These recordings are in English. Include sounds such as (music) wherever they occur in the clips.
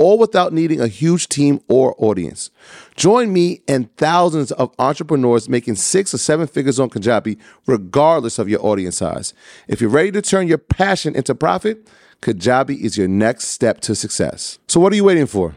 all without needing a huge team or audience. Join me and thousands of entrepreneurs making six or seven figures on Kajabi, regardless of your audience size. If you're ready to turn your passion into profit, Kajabi is your next step to success. So, what are you waiting for?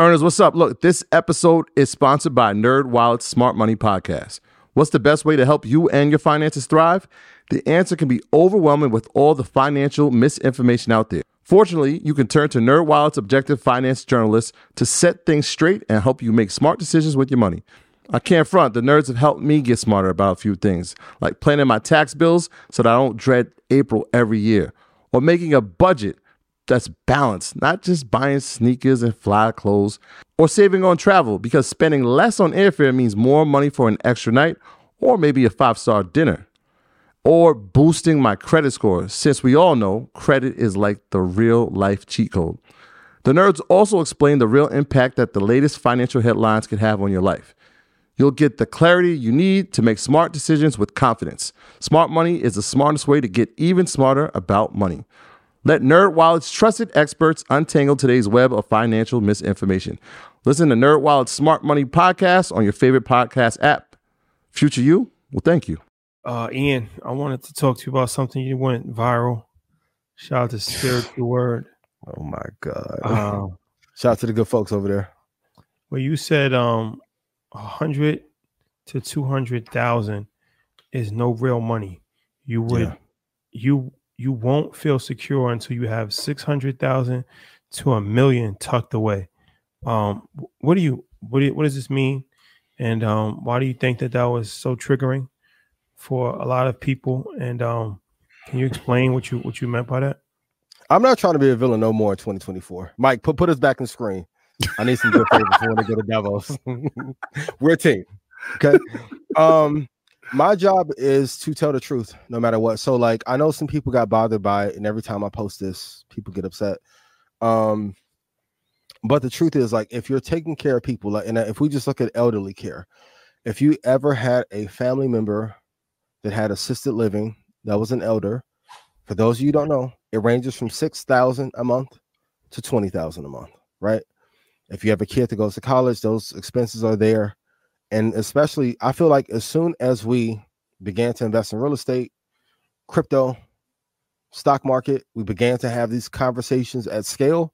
Earners, what's up? Look, this episode is sponsored by NerdWallet's Smart Money Podcast. What's the best way to help you and your finances thrive? The answer can be overwhelming with all the financial misinformation out there. Fortunately, you can turn to NerdWallet's objective finance journalists to set things straight and help you make smart decisions with your money. I can't front, the nerds have helped me get smarter about a few things, like planning my tax bills so that I don't dread April every year, or making a budget that's balanced, not just buying sneakers and fly clothes, or saving on travel because spending less on airfare means more money for an extra night or maybe a five star dinner or boosting my credit score, since we all know credit is like the real life cheat code. The nerds also explain the real impact that the latest financial headlines can have on your life. You'll get the clarity you need to make smart decisions with confidence. Smart money is the smartest way to get even smarter about money. Let NerdWallet's trusted experts untangle today's web of financial misinformation. Listen to NerdWallet's Smart Money podcast on your favorite podcast app. Future you, well, thank you. Uh, Ian, I wanted to talk to you about something you went viral. Shout out to Spiritual Word. (laughs) Oh my God! Um, (laughs) Shout out to the good folks over there. Well, you said um, a hundred to two hundred thousand is no real money. You would, yeah. you you won't feel secure until you have six hundred thousand to a million tucked away. Um, what do you what do what does this mean? And um, why do you think that that was so triggering? for a lot of people. And um, can you explain what you what you meant by that? I'm not trying to be a villain no more in 2024. Mike, put put us back in screen. I need some good favors before they go to Davos. (laughs) We're a team. Okay. Um, my job is to tell the truth no matter what. So, like, I know some people got bothered by it, and every time I post this, people get upset. Um, but the truth is, like, if you're taking care of people, like, and if we just look at elderly care, if you ever had a family member that had assisted living that was an elder. For those of you don't know, it ranges from six thousand a month to twenty thousand a month, right? If you have a kid that goes to college, those expenses are there. And especially, I feel like as soon as we began to invest in real estate, crypto, stock market, we began to have these conversations at scale.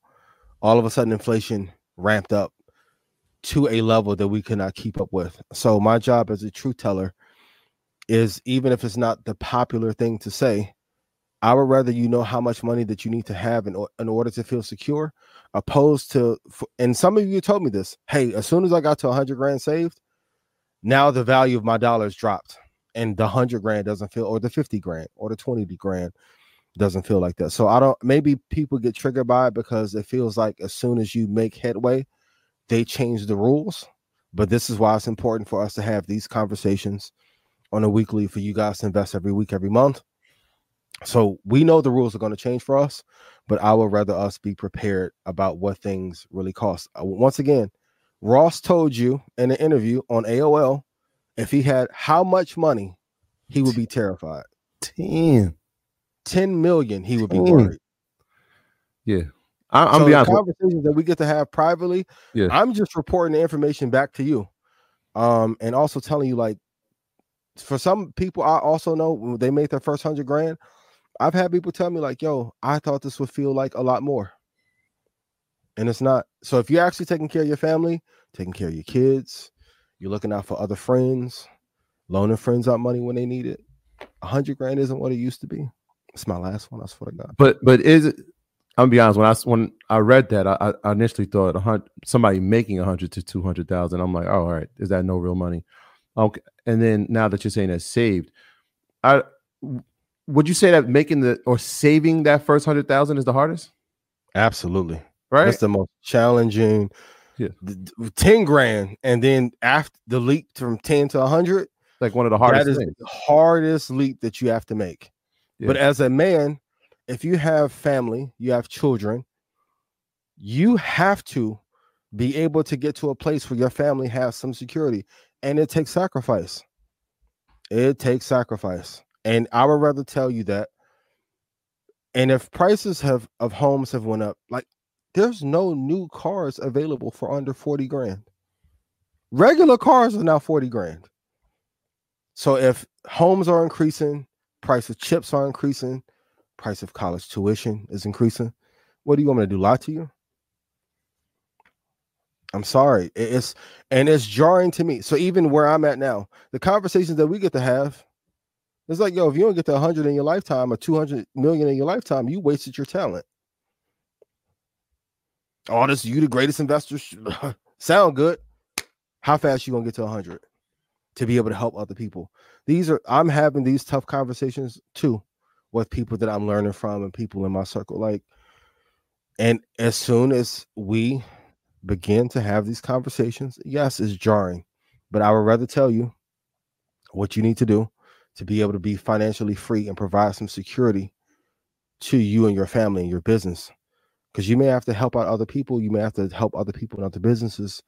All of a sudden, inflation ramped up to a level that we could not keep up with. So, my job as a truth teller is even if it's not the popular thing to say, I would rather you know how much money that you need to have in, in order to feel secure, opposed to, and some of you told me this. Hey, as soon as I got to 100 grand saved, now the value of my dollars dropped, and the 100 grand doesn't feel, or the 50 grand, or the 20 grand doesn't feel like that. So I don't, maybe people get triggered by it because it feels like as soon as you make headway, they change the rules. But this is why it's important for us to have these conversations on a weekly for you guys to invest every week, every month. So we know the rules are going to change for us, but I would rather us be prepared about what things really cost. Uh, once again, Ross told you in an interview on AOL if he had how much money he would be terrified. 10. 10 million, he would be worried. Yeah. I, I'm so the conversations that we get to have privately. Yeah. I'm just reporting the information back to you, um, and also telling you like, for some people, I also know they made their first hundred grand. I've had people tell me like, "Yo, I thought this would feel like a lot more," and it's not. So if you're actually taking care of your family, taking care of your kids, you're looking out for other friends, loaning friends out money when they need it. A hundred grand isn't what it used to be. It's my last one. I swear to God. But but is it? I'm gonna be honest. When I when I read that, I, I initially thought a hundred somebody making a hundred to two hundred thousand. I'm like, oh, all right, is that no real money? Okay. And then now that you're saying that's saved, I would you say that making the or saving that first hundred thousand is the hardest? Absolutely. Right. That's the most challenging. Yeah. th- th- 10 grand. And then after the leap from 10 to 100, like one of the hardest is things. the hardest leap that you have to make. But as a man, if you have family, you have children, you have to be able to get to a place where your family has some security. And it takes sacrifice. It takes sacrifice. And I would rather tell you that. And if prices have of homes have went up, like there's no new cars available for under 40 grand. Regular cars are now 40 grand. So if homes are increasing, price of chips are increasing, price of college tuition is increasing, what do you want me to do? Lie to you? I'm sorry. It's and it's jarring to me. So even where I'm at now, the conversations that we get to have, it's like, yo, if you don't get to 100 in your lifetime or 200 million in your lifetime, you wasted your talent. All this, you the greatest investor, (laughs) sound good. How fast you gonna get to 100 to be able to help other people? These are I'm having these tough conversations too with people that I'm learning from and people in my circle. Like, and as soon as we begin to have these conversations, yes, it's jarring, but I would rather tell you what you need to do to be able to be financially free and provide some security to you and your family and your business. Because you may have to help out other people, you may have to help other people in other businesses.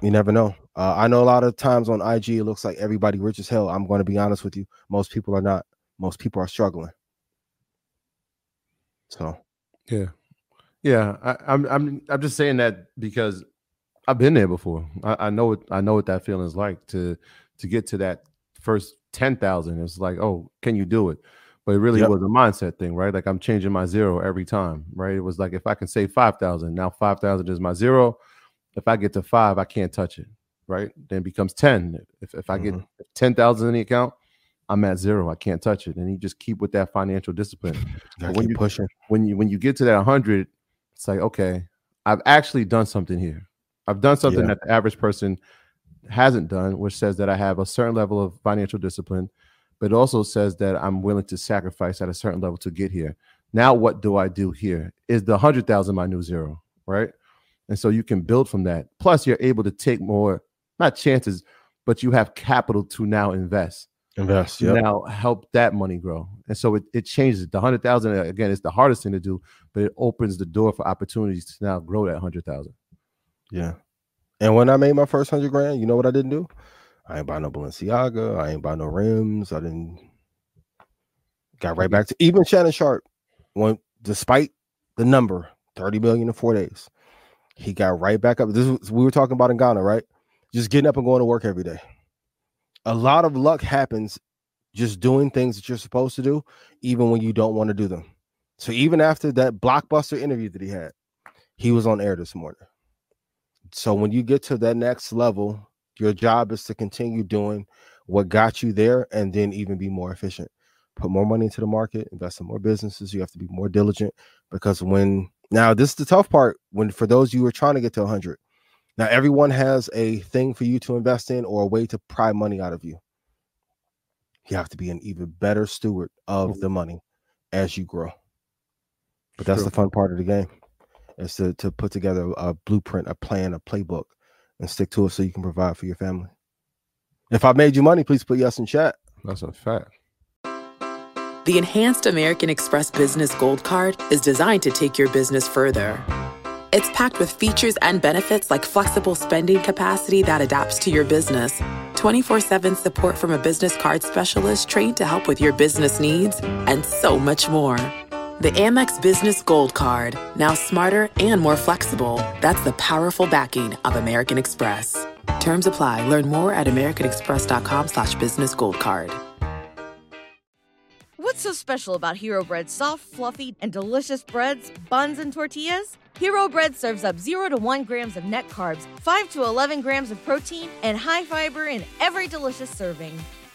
You never know. Uh, I know a lot of times on IG, it looks like everybody rich as hell. I'm going to be honest with you. Most people are not. Most people are struggling. So Yeah, yeah. I, I'm I'm I'm just saying that because I've been there before. I, I know what I know what that feeling is like to to get to that first ten thousand. It's like, oh, can you do it? But it really Yep. was a mindset thing, right? Like I'm changing my zero every time, right? It was like if I can save five thousand, now five thousand is my zero. If I get to five, I can't touch it, right? Then it becomes ten. If if I get mm-hmm. ten thousand in the account, I'm at zero. I can't touch it. And you just keep with that financial discipline (sighs) when you- pushing. when you when you get to that 100 it's like okay i've actually done something here i've done something Yeah. that the average person hasn't done which says that i have a certain level of financial discipline but it also says that i'm willing to sacrifice at a certain level to get here now what do i do here is the 100000 my new zero right and so you can build from that plus you're able to take more not chances but you have capital to now invest Invest. to now help that money grow. And so it, it changes. The hundred thousand uh, again it's the hardest thing to do, but it opens the door for opportunities to now grow that hundred thousand. Yeah. And when I made my first hundred grand, you know what I didn't do? I ain't buy no Balenciaga. I ain't buy no rims. I didn't got right back to even Shannon Sharpe went despite the number 30 million in four days. He got right back up. This is we were talking about in Ghana, right? Just getting up and going to work every day. A lot of luck happens just doing things that you're supposed to do, even when you don't want to do them. So even after that blockbuster interview that he had, he was on air this morning. So when you get to that next level, your job is to continue doing what got you there and then even be more efficient. Put more money into the market, invest in more businesses. You have to be more diligent because when now this is the tough part when for those you who are trying to get to 100. Now everyone has a thing for you to invest in or a way to pry money out of you. You have to be an even better steward of mm-hmm. the money as you grow. But that's True. the fun part of the game is to, to put together a blueprint, a plan, a playbook, and stick to it so you can provide for your family. If I made you money, please put yes in chat. That's a fact. The Enhanced American Express Business Gold Card is designed to take your business further. It's packed with features and benefits like flexible spending capacity that adapts to your business, 24 7 support from a business card specialist trained to help with your business needs, and so much more. The Amex Business Gold Card. Now smarter and more flexible. That's the powerful backing of American Express. Terms apply. Learn more at americanexpress.com slash business gold card. What's so special about Hero Bread's soft, fluffy, and delicious breads, buns, and tortillas? Hero Bread serves up 0 to 1 grams of net carbs, 5 to 11 grams of protein, and high fiber in every delicious serving.